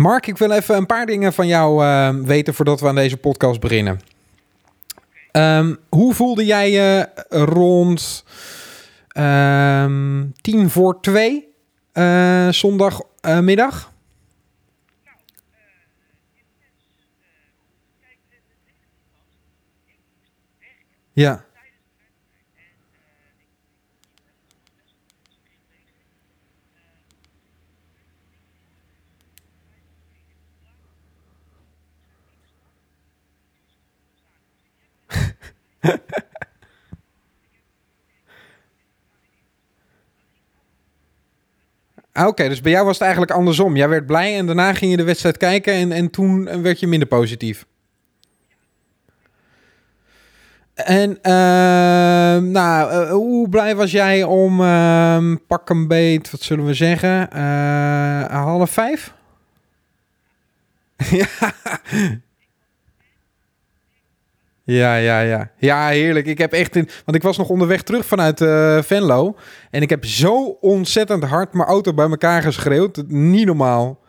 Mark, ik wil even een paar dingen van jou uh, weten voordat we aan deze podcast beginnen. Um, hoe voelde jij je rond um, tien voor twee uh, zondagmiddag? ja. Ah, Oké, dus bij jou was het eigenlijk andersom. Jij werd blij en daarna ging je de wedstrijd kijken en, en toen werd je minder positief. En uh, nou, uh, hoe blij was jij om uh, pak een beet, wat zullen we zeggen, uh, half vijf? Ja, ja, ja. Ja, heerlijk. Ik heb echt in. Want ik was nog onderweg terug vanuit uh, Venlo. En ik heb zo ontzettend hard mijn auto bij elkaar geschreeuwd. Niet normaal.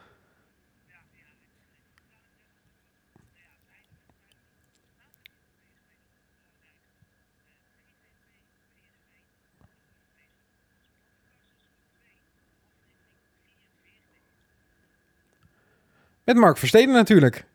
Met Mark Versteden natuurlijk.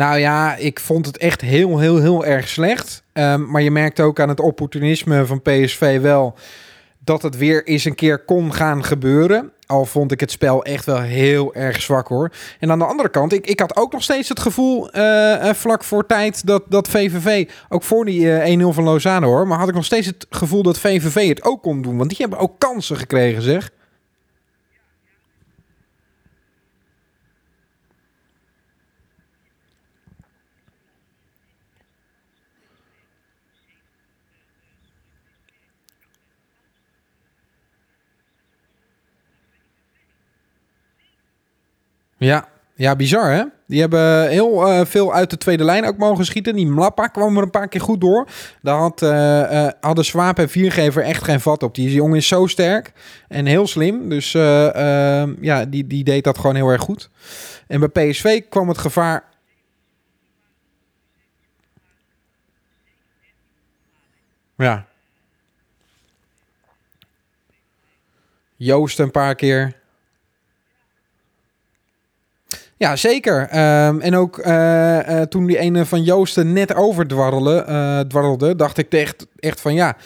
Nou ja, ik vond het echt heel, heel, heel erg slecht. Um, maar je merkt ook aan het opportunisme van PSV wel dat het weer eens een keer kon gaan gebeuren. Al vond ik het spel echt wel heel erg zwak hoor. En aan de andere kant, ik, ik had ook nog steeds het gevoel uh, vlak voor tijd dat, dat VVV, ook voor die uh, 1-0 van Lozano hoor, maar had ik nog steeds het gevoel dat VVV het ook kon doen. Want die hebben ook kansen gekregen zeg. Ja, ja, bizar hè? Die hebben heel uh, veel uit de tweede lijn ook mogen schieten. Die Mlappa kwam er een paar keer goed door. Daar had, uh, uh, hadden Swaap en Viergever echt geen vat op. Die jongen is zo sterk en heel slim. Dus ja, die, die deed dat gewoon heel erg goed. En bij PSV kwam het gevaar... Ja. Joost een paar keer. Ja, zeker. Um, en ook uh, uh, toen die ene van Joosten net overdwarrelde, uh, dwarrelde, dacht ik echt, echt van ja,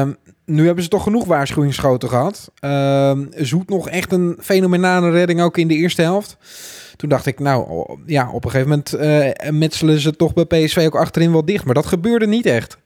um, nu hebben ze toch genoeg waarschuwingsschoten gehad. Um, Zoet nog echt een fenomenale redding ook in de eerste helft. Toen dacht ik, nou ja, op een gegeven moment metselen ze toch bij PSV ook achterin wel dicht. Maar dat gebeurde niet echt.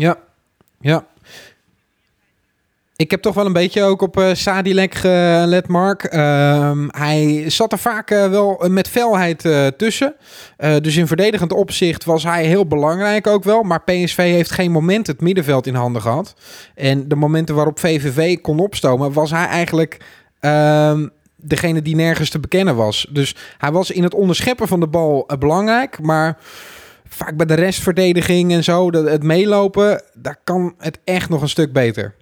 Ja, ja. Ik heb toch wel een beetje ook op uh, Sadilek gelet, Mark. Uh, hij zat er vaak uh, wel met felheid uh, tussen. dus in verdedigend opzicht was hij heel belangrijk ook wel. Maar PSV heeft geen moment het middenveld in handen gehad. En de momenten waarop VVV kon opstomen, was hij eigenlijk ehm, degene die nergens te bekennen was. Dus hij was in het onderscheppen van de bal belangrijk, maar vaak bij de restverdediging en zo, dat het meelopen, daar kan het echt nog een stuk beter.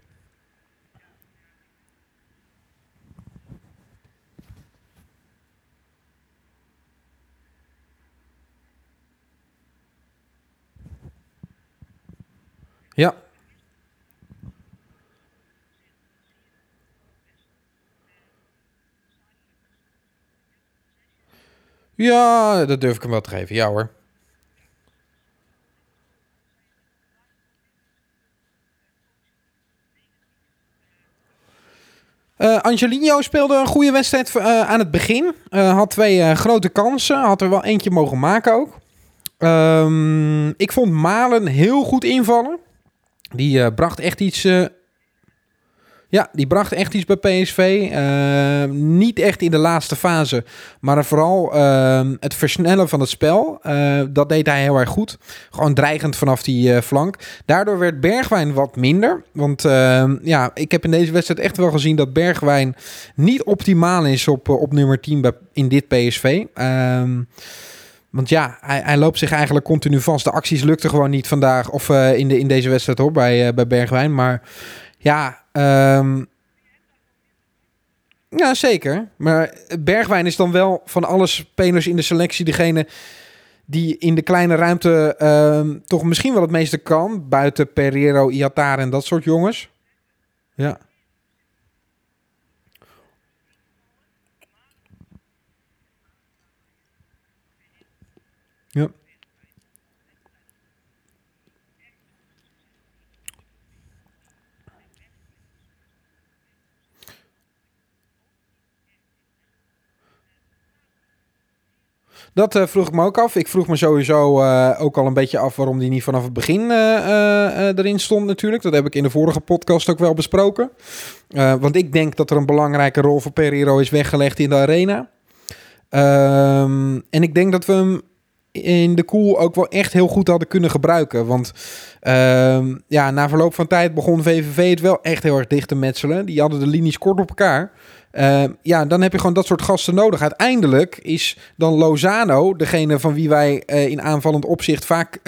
Ja. Ja, dat durf ik hem wel te geven. Ja hoor. Uh, Angelino speelde een goede wedstrijd uh, aan het begin. Uh, had twee grote kansen. Had er wel eentje mogen maken ook. Um, ik vond Malen heel goed invallen. Die bracht echt iets ja, die bracht echt iets bij PSV. Uh, niet echt in de laatste fase, maar vooral uh, het versnellen van het spel. Uh, dat deed hij heel erg goed. Gewoon dreigend vanaf die eh, flank. Daardoor werd Bergwijn wat minder. Want ehm, ja, ik heb in deze wedstrijd echt wel gezien dat Bergwijn niet optimaal is op, op nummer 10 bij, in dit PSV. Ehm, want ja, hij, hij, loopt zich eigenlijk continu vast. De acties lukten gewoon niet vandaag of in, de, in deze wedstrijd hoor, bij, bij Bergwijn. Maar ja, Um, ja, zeker. Maar Bergwijn is dan wel van alle spelers in de selectie degene die in de kleine ruimte um, toch misschien wel het meeste kan. Buiten Pereiro, Iatar en dat soort jongens. Ja. Dat uh, vroeg ik me ook af. Ik vroeg me sowieso uh, ook al een beetje af waarom die niet vanaf het begin uh, erin stond natuurlijk. Dat heb ik in de vorige podcast ook wel besproken. want ik denk dat er een belangrijke rol voor Pereiro is weggelegd in de arena. Um, en ik denk dat we hem in de koel ook wel echt heel goed hadden kunnen gebruiken. Want uh, ja, na verloop van tijd begon VVV het wel echt heel erg dicht te metselen. Die hadden de linies kort op elkaar. Uh, ja, dan heb je gewoon dat soort gasten nodig. Uiteindelijk is dan Lozano degene van wie wij uh, in aanvallend opzicht vaak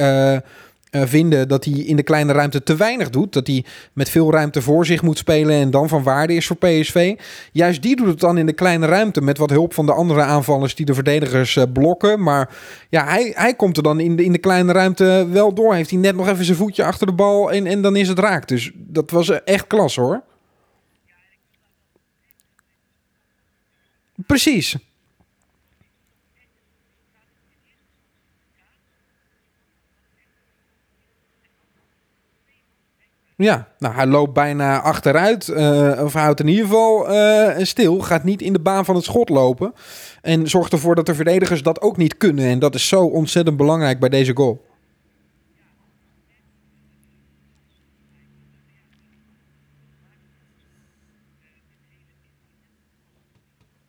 uh, vinden dat hij in de kleine ruimte te weinig doet. Dat hij met veel ruimte voor zich moet spelen en dan van waarde is voor PSV. Juist die doet het dan in de kleine ruimte met wat hulp van de andere aanvallers die de verdedigers blokken. Maar ja, hij, hij komt er dan in de, in de kleine ruimte wel door. Heeft hij net nog even zijn voetje achter de bal en, en dan is het raak. Dus dat was echt klas hoor. Precies. Ja, nou, hij loopt bijna achteruit. Uh, of houdt in ieder geval uh, stil. Gaat niet in de baan van het schot lopen. En zorgt ervoor dat de verdedigers dat ook niet kunnen. En dat is zo ontzettend belangrijk bij deze goal.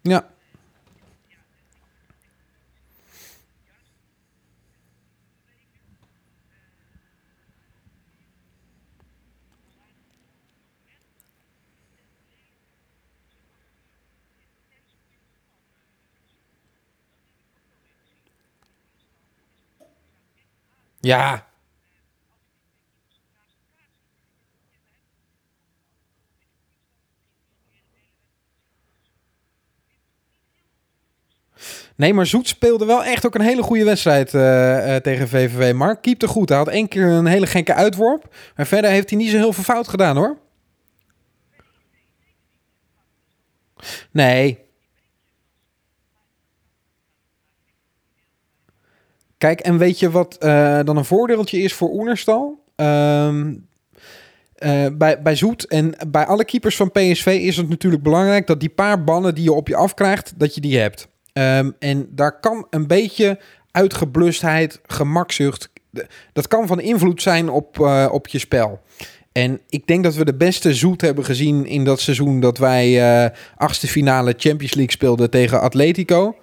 Ja. Ja, Nee, maar Zoet speelde wel echt ook een hele goede wedstrijd uh, uh, tegen VVV. Mark keepte goed. Hij had één keer een hele gekke uitworp. Maar verder heeft hij niet zo heel veel fout gedaan hoor. Nee. Kijk, en weet je wat uh, dan een voordeeltje is voor Oenerstal? Uh, bij, bij Zoet en bij alle keepers van PSV is het natuurlijk belangrijk dat die paar ballen die je op je afkrijgt, dat je die hebt. Um, en daar kan een beetje uitgeblustheid, gemakzucht, dat kan van invloed zijn op, uh, op je spel. En ik denk dat we de beste zoet hebben gezien in dat seizoen dat wij uh, achtste finale Champions League speelden tegen Atletico.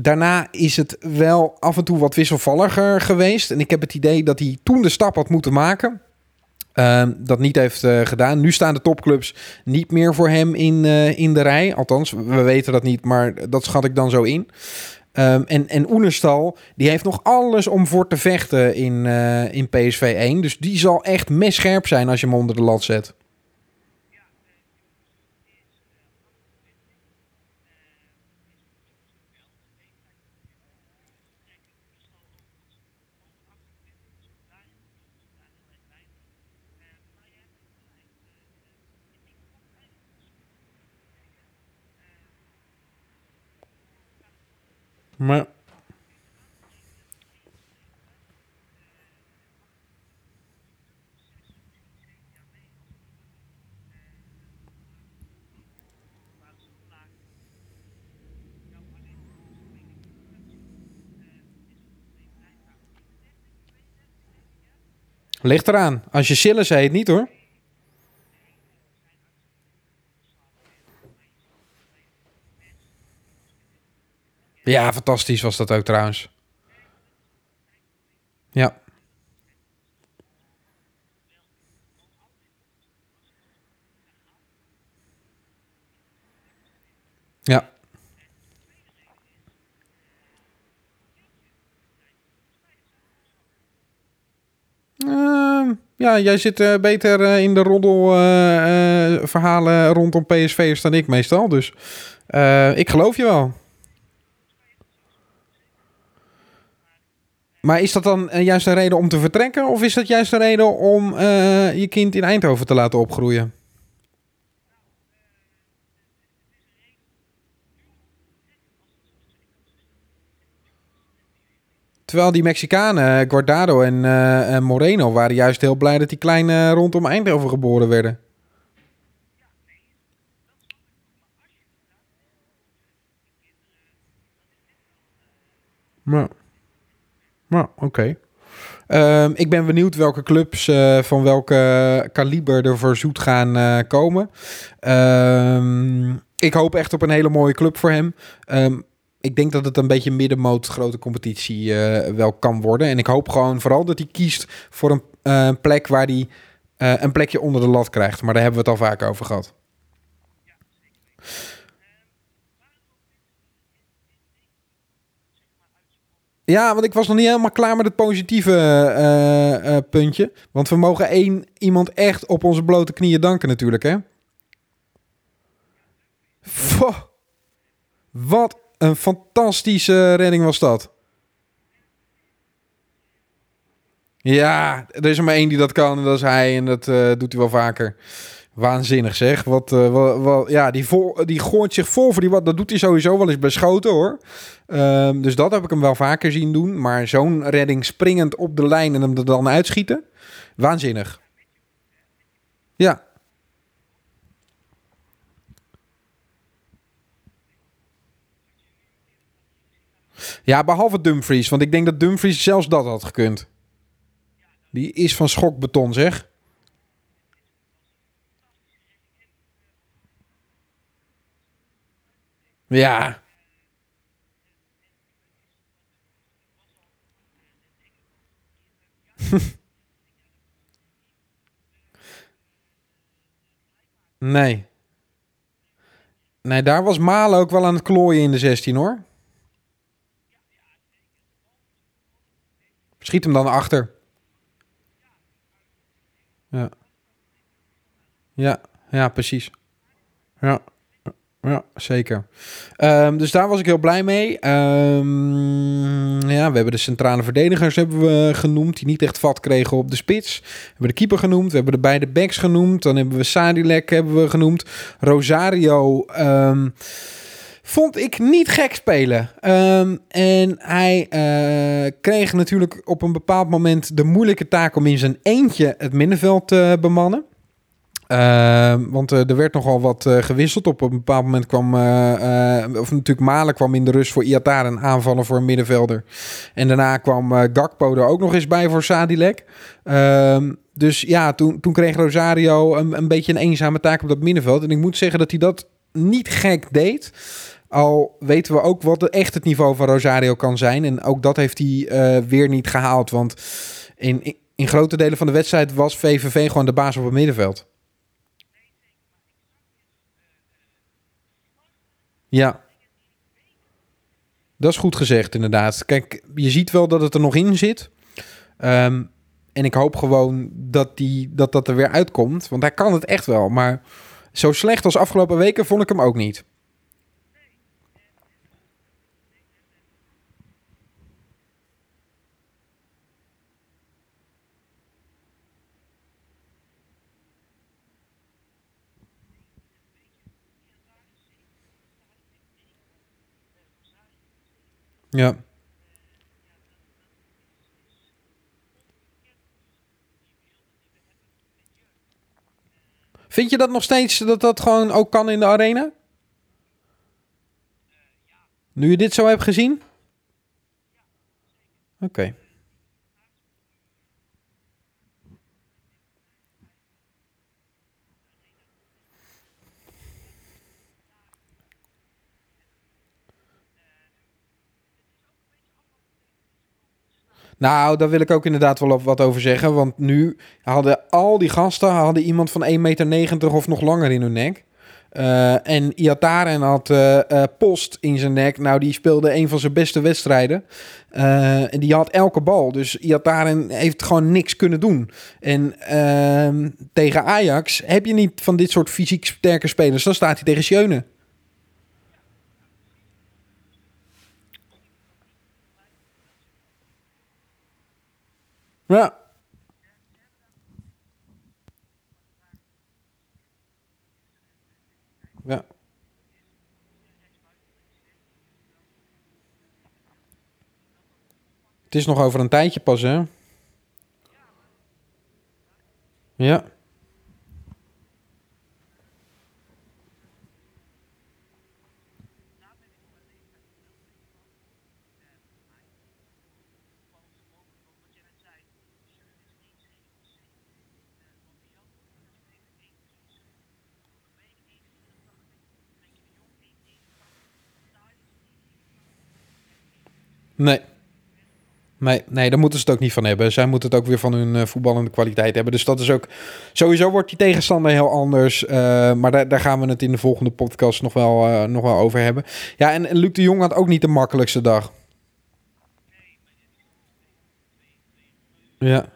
Daarna is het wel af en toe wat wisselvalliger geweest. En ik heb het idee dat hij toen de stap had moeten maken. Uh, dat niet heeft uh, gedaan. Nu staan de topclubs niet meer voor hem in, uh, in de rij. Althans, we weten dat niet, maar dat schat ik dan zo in. Um, en, en Oenerstal, die heeft nog alles om voor te vechten in, uh, in PSV 1. Dus die zal echt messcherp zijn als je hem onder de lat zet. Maar... Ligt eraan. Als je chillen heet niet hoor. Ja, fantastisch was dat ook trouwens. Ja. Ja. Uh, ja, jij zit uh, beter uh, in de roddelverhalen rondom PSV'ers dan ik meestal. Dus ik geloof je wel. Maar is dat dan juist een reden om te vertrekken? Of is dat juist een reden om uh, je kind in Eindhoven te laten opgroeien? Terwijl die Mexicanen, Guardado en, uh, en Moreno, waren juist heel blij dat die kleine rondom Eindhoven geboren werden. Maar... Nou, oké. Um, ik ben benieuwd welke clubs uh, van welke kaliber er voor Zoet gaan uh, komen. Um, ik hoop echt op een hele mooie club voor hem. Um, ik denk dat het een beetje middenmoot grote competitie uh, wel kan worden. En ik hoop gewoon vooral dat hij kiest voor een plek waar hij een plekje onder de lat krijgt. Maar daar hebben we het al vaak over gehad. Ja, want ik was nog niet helemaal klaar met het positieve uh, uh, puntje. Want we mogen één iemand echt op onze blote knieën danken natuurlijk, hè? Wat een fantastische redding was dat. Ja, er is er maar één die dat kan en dat is hij. En dat uh, doet hij wel vaker. Waanzinnig zeg. Wat, uh, ja, die, die gooit zich vol voor die wat. Dat doet hij sowieso wel eens bij schoten hoor. Um, dus dat heb ik hem wel vaker zien doen. Maar zo'n redding springend op de lijn en hem er dan uitschieten. Waanzinnig. Ja. Ja, behalve Dumfries. Want ik denk dat Dumfries zelfs dat had gekund. Die is van schokbeton zeg. Ja. nee. Nee, daar was Malen ook wel aan het klooien in de 16 hoor. Schiet hem dan achter. Ja. Ja, ja, precies. Ja. Ja, zeker. Um, dus daar was ik heel blij mee. Um, ja, we hebben de centrale verdedigers hebben we genoemd, die niet echt vat kregen op de spits. We hebben de keeper genoemd, we hebben de beide backs genoemd. Dan hebben we Sadilek hebben we genoemd. Rosario um, vond ik niet gek spelen. en hij uh, kreeg natuurlijk op een bepaald moment de moeilijke taak om in zijn eentje het middenveld te bemannen. Uh, want uh, er werd nogal wat uh, gewisseld. Op een bepaald moment kwam, of natuurlijk Malen kwam in de rust voor Iataren aanvallen voor een middenvelder. En daarna kwam Gakpo er ook nog eens bij voor Sadilek. Ehm, dus ja, toen, toen kreeg Rosario een, een beetje een eenzame taak op dat middenveld. En ik moet zeggen dat hij dat niet gek deed. Al weten we ook wat echt het niveau van Rosario kan zijn. En ook dat heeft hij weer niet gehaald. Want in, in grote delen van de wedstrijd was VVV gewoon de baas op het middenveld. Ja. Dat is goed gezegd, inderdaad. Kijk, je ziet wel dat het er nog in zit. Um, en ik hoop gewoon dat, die, dat dat er weer uitkomt. Want hij kan het echt wel. Maar zo slecht als afgelopen weken vond ik hem ook niet. Ja. Vind je dat nog steeds dat dat gewoon ook kan in de arena? Nu je dit zo hebt gezien? Oké. Nou, daar wil ik ook inderdaad wel wat over zeggen. Want nu hadden al die gasten hadden iemand van 1,90 meter of nog langer in hun nek. Uh, en Iataren had uh, uh, post in zijn nek. Nou, die speelde een van zijn beste wedstrijden. en die had elke bal. Dus Iataren heeft gewoon niks kunnen doen. En ehm, tegen Ajax heb je niet van dit soort fysiek sterke spelers. Dan staat hij tegen Schöne. Ja. Ja. Het is nog over een tijdje pas, hè? Ja. Nee. Nee, nee, daar moeten ze het ook niet van hebben. Zij moeten het ook weer van hun uh, voetballende kwaliteit hebben. Dus dat is ook... Sowieso wordt die tegenstander heel anders. Uh, maar daar, daar gaan we het in de volgende podcast nog wel, uh, nog wel over hebben. Ja, en, en Luc de Jong had ook niet de makkelijkste dag. Ja.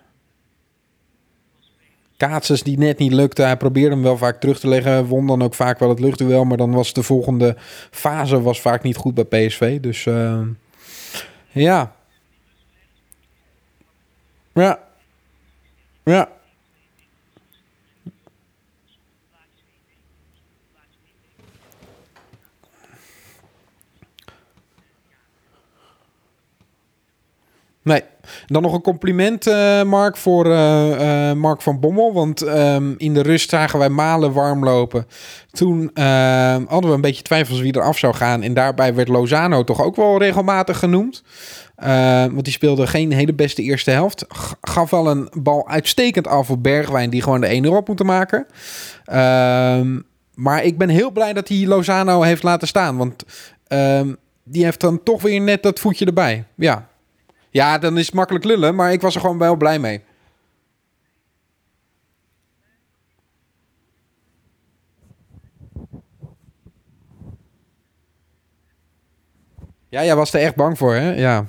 Kaatsers die net niet lukte. Hij probeerde hem wel vaak terug te leggen. Won dan ook vaak wel het luchtduel. Maar dan was de volgende fase was vaak niet goed bij PSV. Dus... Ja. Ja. Ja. Nee. Dan nog een compliment, uh, Mark, voor uh, uh, Mark van Bommel. Want um, in de rust zagen wij Malen warm lopen. Toen ehm, hadden we een beetje twijfels wie er af zou gaan. En daarbij werd Lozano toch ook wel regelmatig genoemd. want die speelde geen hele beste eerste helft. Gaf wel een bal uitstekend af op Bergwijn, die gewoon de 1-0 op moeten maken. Ehm, maar ik ben heel blij dat hij Lozano heeft laten staan. Want die heeft dan toch weer net dat voetje erbij. Ja, ja, dan is het makkelijk lullen, maar ik was er gewoon wel blij mee. Ja, jij was er echt bang voor, hè? Ja.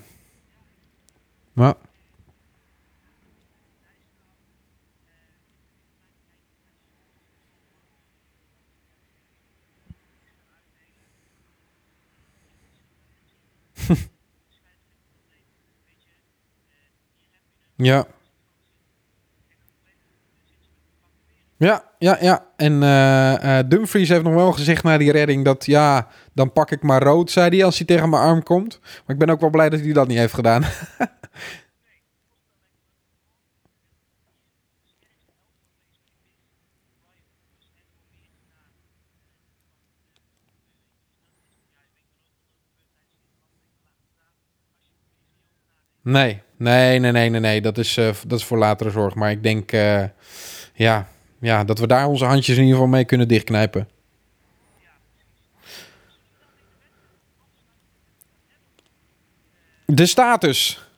Maar... Ja. Ja, ja, ja. En uh, uh, Dumfries heeft nog wel gezegd na die redding dat ja, dan pak ik maar rood, zei hij als hij tegen mijn arm komt. Maar ik ben ook wel blij dat hij dat niet heeft gedaan. nee, Nee, nee, nee, nee, nee. Dat is, uh, dat is voor latere zorg. Maar ik denk uh, ja, ja, dat we daar onze handjes in ieder geval mee kunnen dichtknijpen. De status.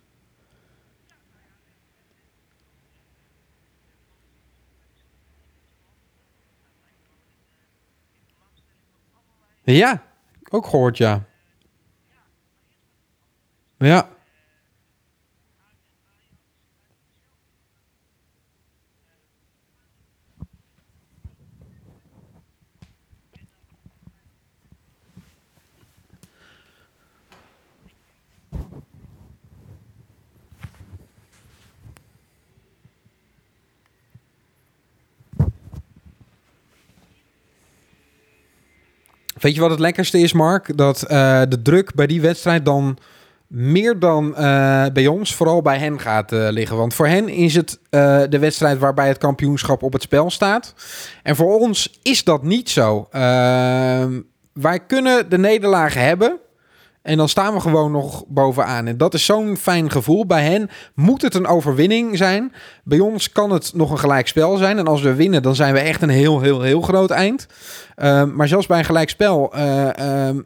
Ja, ook gehoord, ja. Ja. Weet je wat het lekkerste is, Mark? Dat uh, de druk bij die wedstrijd dan meer dan eh, bij ons, vooral bij hen gaat eh, liggen. Want voor hen is het eh, de wedstrijd waarbij het kampioenschap op het spel staat. En voor ons is dat niet zo. Ehm, wij kunnen de nederlagen hebben. En dan staan we gewoon nog bovenaan. En dat is zo'n fijn gevoel. Bij hen moet het een overwinning zijn. Bij ons kan het nog een gelijkspel zijn. En als we winnen, dan zijn we echt een heel, heel, heel groot eind. Ehm, maar zelfs bij een gelijkspel uh,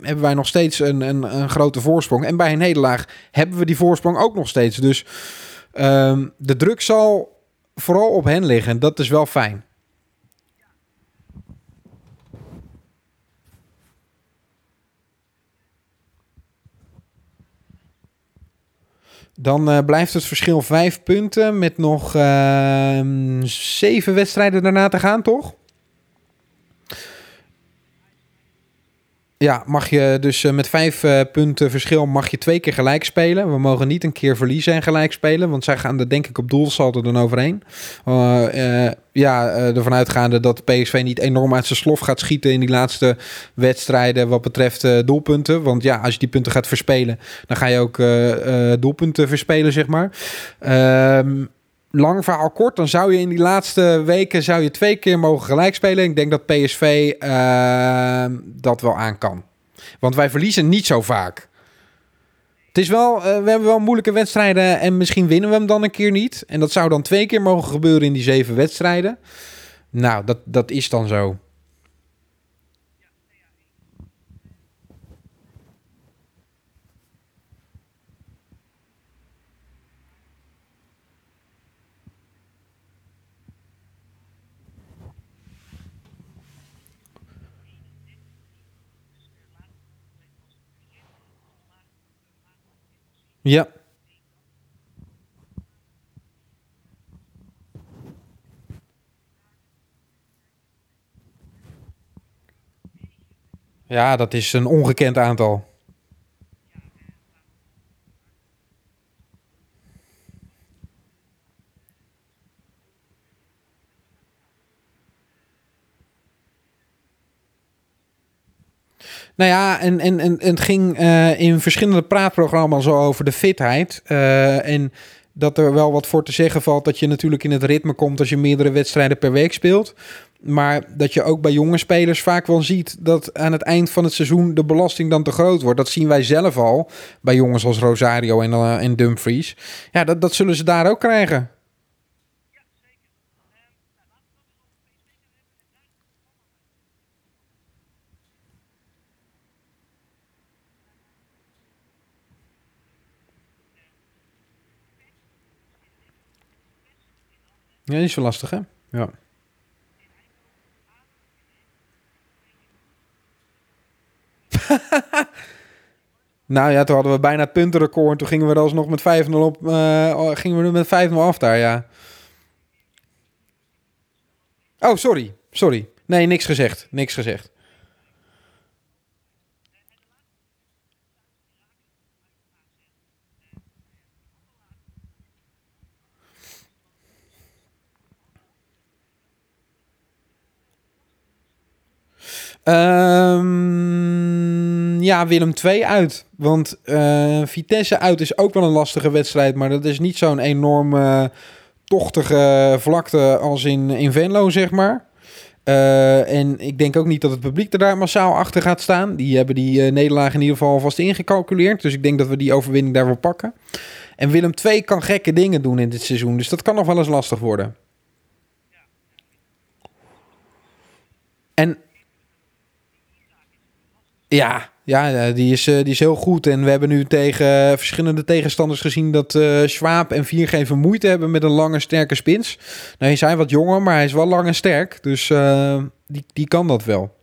hebben wij nog steeds een, een, een, grote voorsprong. En bij een nederlaag hebben we die voorsprong ook nog steeds. Dus um, de druk zal vooral op hen liggen. Dat is wel fijn. Dan uh, blijft het verschil vijf punten met nog uh, zeven wedstrijden daarna te gaan, toch? Ja, mag je dus uh, met vijf uh, punten verschil mag je twee keer gelijk spelen. We mogen niet een keer verliezen en gelijk spelen, want zij gaan er denk ik op doelsaldo dan overheen. Uh, ja, ervan uitgaande dat PSV niet enorm uit zijn slof gaat schieten in die laatste wedstrijden wat betreft doelpunten. Want ja, als je die punten gaat verspelen, dan ga je ook doelpunten verspelen, zeg maar. Ehm lang verhaal kort, dan zou je in die laatste weken zou je twee keer mogen gelijk spelen. Ik denk dat PSV uh, dat wel aan kan. Want wij verliezen niet zo vaak. Het is wel, uh, we hebben wel moeilijke wedstrijden en misschien winnen we hem dan een keer niet. En dat zou dan twee keer mogen gebeuren in die zeven wedstrijden. Nou, dat, dat is dan zo. Ja. Ja, dat is een ongekend aantal. Nou ja, en, en, en, het ging uh, in verschillende praatprogramma's al over de fitheid. Uh, en dat er wel wat voor te zeggen valt dat je natuurlijk in het ritme komt als je meerdere wedstrijden per week speelt. Maar dat je ook bij jonge spelers vaak wel ziet dat aan het eind van het seizoen de belasting dan te groot wordt. Dat zien wij zelf al bij jongens als Rosario en, uh, en Dumfries. Ja, dat, dat zullen ze daar ook krijgen. Ja, niet zo lastig, hè? Ja. nou ja, toen hadden we bijna het puntenrecord. En toen gingen we er alsnog met 5-0 op. Uh, gingen we er met 5-0 af daar, ja. Oh, sorry. Sorry. Nee, niks gezegd. Niks gezegd. Um, ja, Willem 2 uit. Want uh, Vitesse uit is ook wel een lastige wedstrijd. Maar dat is niet zo'n enorme tochtige vlakte als in, in Venlo, zeg maar. Uh, en ik denk ook niet dat het publiek er daar massaal achter gaat staan. Die hebben die uh, nederlaag in ieder geval vast ingecalculeerd. Dus ik denk dat we die overwinning daar wel pakken. En Willem 2 kan gekke dingen doen in dit seizoen. Dus dat kan nog wel eens lastig worden. En ja, ja die, is, die is heel goed. En we hebben nu tegen verschillende tegenstanders gezien dat uh, Schwab en Viergever moeite hebben met een lange, sterke spins. Nou, hij is wat jonger, maar hij is wel lang en sterk. Dus die, die kan dat wel.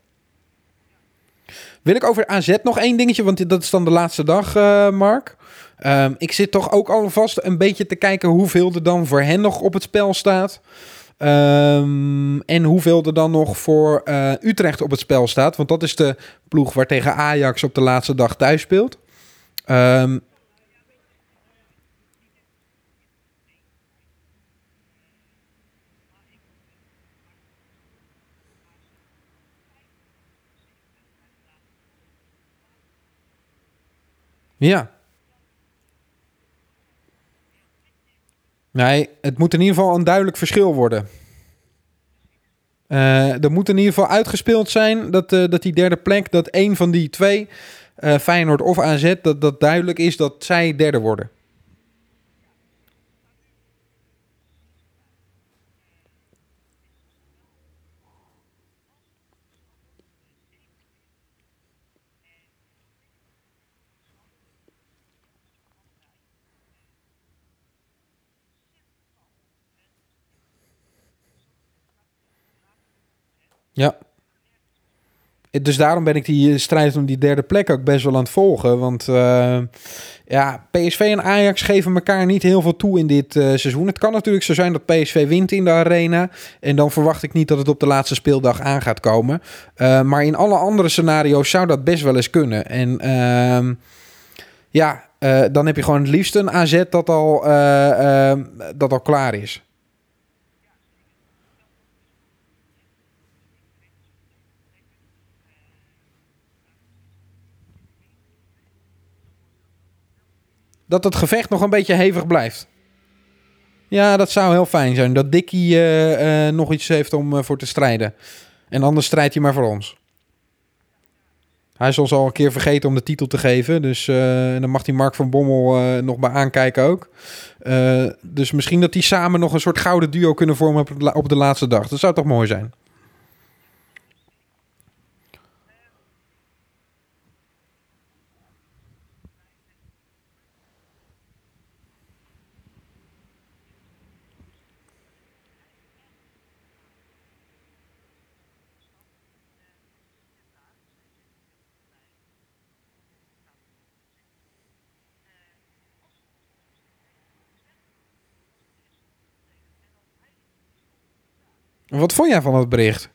Wil ik over AZ nog één dingetje, want dat is dan de laatste dag, Mark. Um, ik zit toch ook alvast een beetje te kijken hoeveel er dan voor hen nog op het spel staat. Um, en hoeveel er dan nog voor uh, Utrecht op het spel staat. Want dat is de ploeg waar tegen Ajax op de laatste dag thuis speelt. Um, ja. Nee, het moet in ieder geval een duidelijk verschil worden. Uh, er moet in ieder geval uitgespeeld zijn dat, uh, dat die derde plek, dat één van die twee, uh, Feyenoord of AZ, dat, dat duidelijk is dat zij derde worden. Ja. Dus daarom ben ik die eh, strijd om die derde plek ook best wel aan het volgen. Want uh, ja, PSV en Ajax geven elkaar niet heel veel toe in dit uh, seizoen. Het kan natuurlijk zo zijn dat PSV wint in de arena. En dan verwacht ik niet dat het op de laatste speeldag aan gaat komen. Maar in alle andere scenario's zou dat best wel eens kunnen. En ehm, ja, dan heb je gewoon het liefst een AZ dat al, dat al klaar is. Dat het gevecht nog een beetje hevig blijft. Ja, dat zou heel fijn zijn. Dat Dickie uh, uh, nog iets heeft om uh, voor te strijden. En anders strijdt hij maar voor ons. Hij is ons al een keer vergeten om de titel te geven. Dus dan mag die Mark van Bommel nog bij aankijken ook. dus misschien dat die samen nog een soort gouden duo kunnen vormen op de laatste dag. Dat zou toch mooi zijn. Wat vond jij van het bericht?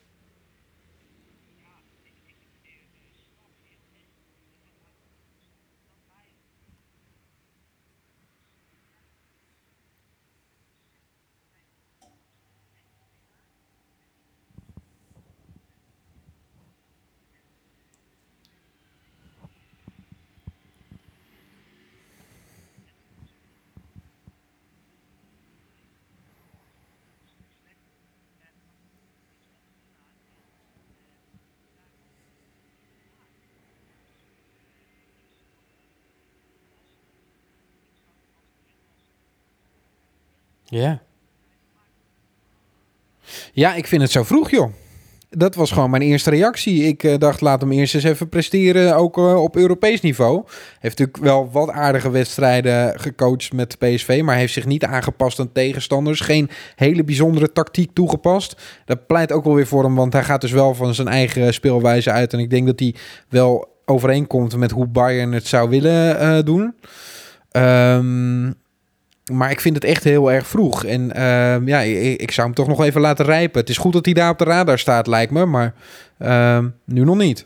Ja. Ja, ik vind het zo vroeg, joh. Dat was gewoon mijn eerste reactie. Ik uh, dacht, laat hem eerst eens even presteren, ook uh, op Europees niveau. Heeft natuurlijk wel wat aardige wedstrijden gecoacht met PSV, maar heeft zich niet aangepast aan tegenstanders. Geen hele bijzondere tactiek toegepast. Dat pleit ook wel weer voor hem, want hij gaat dus wel van zijn eigen speelwijze uit. En ik denk dat hij wel overeenkomt met hoe Bayern het zou willen uh, doen. Um, maar ik vind het echt heel erg vroeg. En uh, ja, ik, zou hem toch nog even laten rijpen. Het is goed dat hij daar op de radar staat, lijkt me. Maar uh, nu nog niet.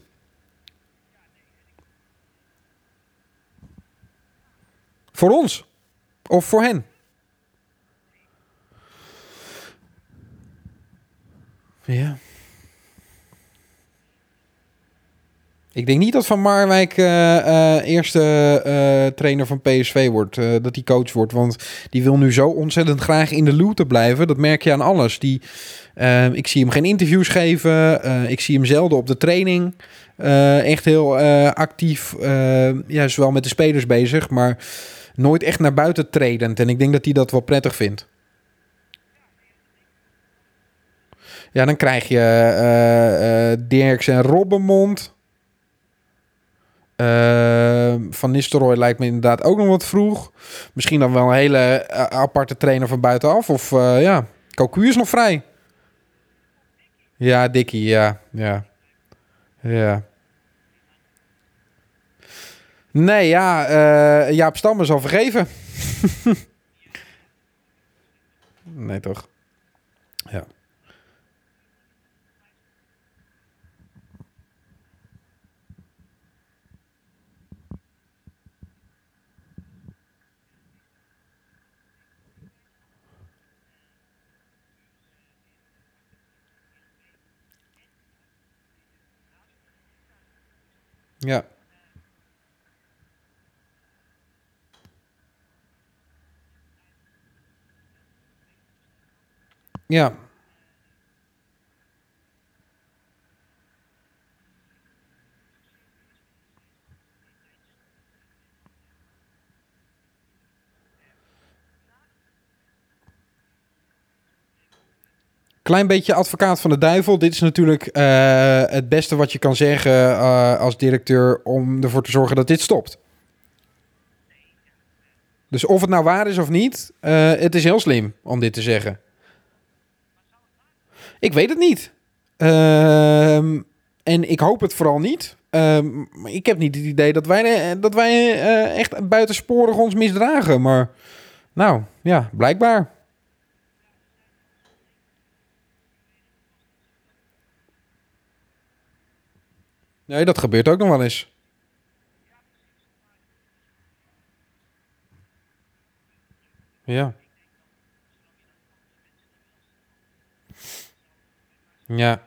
Voor ons? Of voor hen? Ja. Ik denk niet dat Van Marwijk uh, eerste uh, trainer van PSV wordt. dat hij coach wordt. Want die wil nu zo ontzettend graag in de looten blijven. Dat merk je aan alles. Die, ik zie hem geen interviews geven. ik zie hem zelden op de training. echt heel actief. ja, zowel met de spelers bezig. Maar nooit echt naar buiten tredend. En ik denk dat hij dat wel prettig vindt. Ja, dan krijg je Dirks en Robbenmond. Uh, van Nistelrooy lijkt me inderdaad ook nog wat vroeg. Misschien dan wel een hele uh, aparte trainer van buitenaf. Of uh, ja, Cocu is nog vrij. Ja, Dikkie, ja. Ja. Ja. Nee, ja, uh, Jaap Stam is al vergeven. nee, toch? Ja. Yeah. Yeah. Klein beetje advocaat van de duivel. Dit is natuurlijk eh, het beste wat je kan zeggen uh, als directeur om ervoor te zorgen dat dit stopt. Dus of het nou waar is of niet, uh, het is heel slim om dit te zeggen. Ik weet het niet. Uh, en ik hoop het vooral niet. Uh, ik heb niet het idee dat wij, dat wij echt buitensporig ons misdragen. Maar nou, ja, blijkbaar. Nee, dat gebeurt ook nog wel eens. Ja. Ja.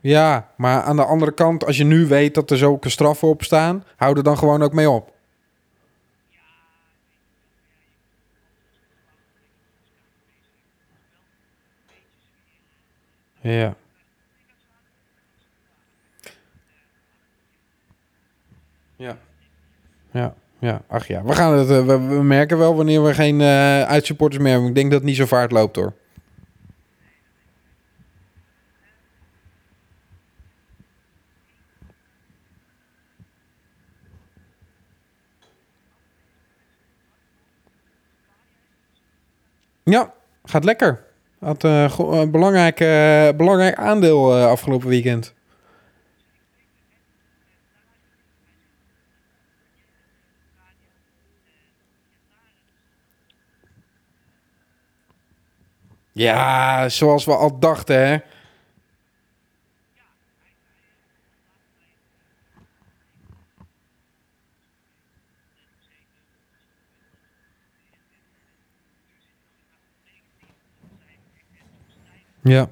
Ja, maar aan de andere kant, als je nu weet dat er zulke straffen op staan, hou er dan gewoon ook mee op. Ja. Ja. Ja. Ja, ach ja. We gaan het. Uh, we, we, merken wel wanneer we geen uh, uitsupporters meer hebben. Ik denk dat het niet zo vaart loopt hoor. Ja, gaat lekker. Had uh, een belangrijk, uh, belangrijk aandeel uh, afgelopen weekend. Ja, zoals we al dachten, hè. Ja.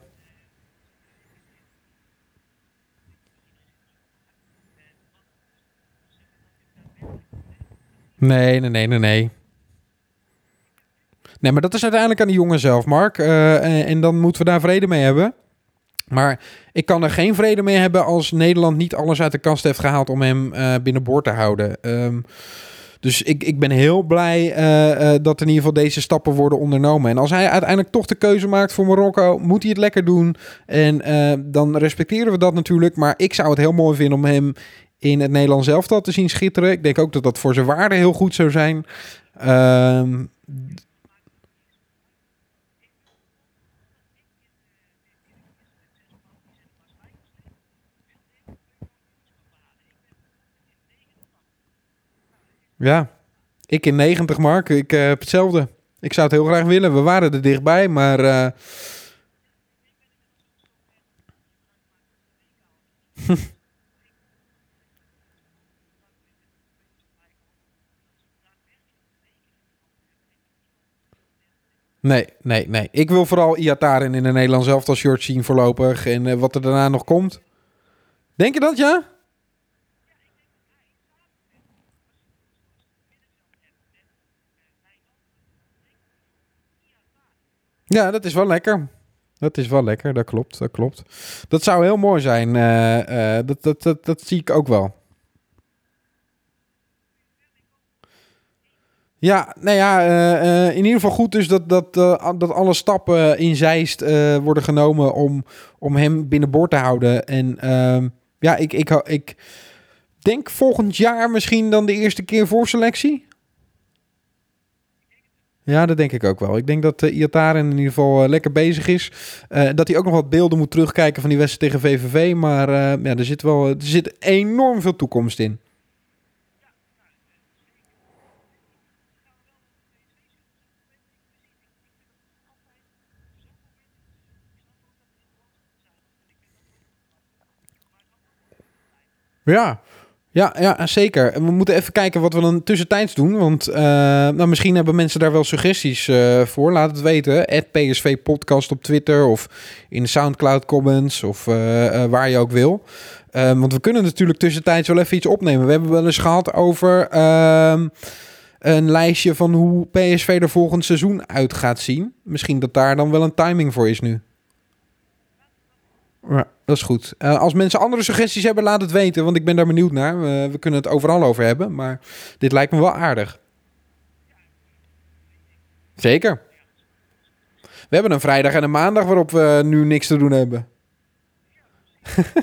Nee, nee, nee, nee, nee. Nee, maar dat is uiteindelijk aan de jongen zelf, Mark. Uh, en, dan moeten we daar vrede mee hebben. Maar ik kan er geen vrede mee hebben als Nederland niet alles uit de kast heeft gehaald om hem uh, binnenboord te houden. Um, dus ik, ik ben heel blij uh, uh, dat in ieder geval deze stappen worden ondernomen. En als hij uiteindelijk toch de keuze maakt voor Marokko, moet hij het lekker doen. En uh, dan respecteren we dat natuurlijk. Maar ik zou het heel mooi vinden om hem in het Nederlands elftal te zien schitteren. Ik denk ook dat dat voor zijn waarde heel goed zou zijn. Ja, ik in 90, Mark. Ik uh, heb hetzelfde. Ik zou het heel graag willen. We waren er dichtbij, maar... Uh... Nee, nee, nee. Ik wil vooral Iataren in een Nederlands elftal shirt zien voorlopig. En uh, wat er daarna nog komt. Denk je dat, ja? Ja, dat is wel lekker. Dat is wel lekker, dat klopt, dat klopt. Dat zou heel mooi zijn. Uh, uh, dat, dat, dat, zie ik ook wel. Ja, nou ja, uh, in ieder geval goed dus dat, dat, dat alle stappen in Zeist worden genomen om, om hem binnenboord te houden. En ehm, ja, ik, ik, ik denk volgend jaar misschien dan de eerste keer voor selectie. Ja, dat denk ik ook wel. Ik denk dat uh, Iataren in ieder geval uh, lekker bezig is. Uh, dat hij ook nog wat beelden moet terugkijken van die wedstrijd tegen VVV. Maar ja, er zit wel er zit enorm veel toekomst in. Ja, Ja, ja, zeker. We moeten even kijken wat we dan tussentijds doen. Want uh, nou, misschien hebben mensen daar wel suggesties uh, voor. Laat het weten. PSV Podcast op Twitter of in de Soundcloud comments of uh, waar je ook wil. want we kunnen natuurlijk tussentijds wel even iets opnemen. We hebben wel eens gehad over ehm, een lijstje van hoe PSV er volgend seizoen uit gaat zien. Misschien dat daar dan wel een timing voor is nu. Ja, dat is goed. Uh, als mensen andere suggesties hebben, laat het weten, want ik ben daar benieuwd naar. We, we kunnen het overal over hebben, maar dit lijkt me wel aardig. Zeker. We hebben een vrijdag en een maandag waarop we nu niks te doen hebben.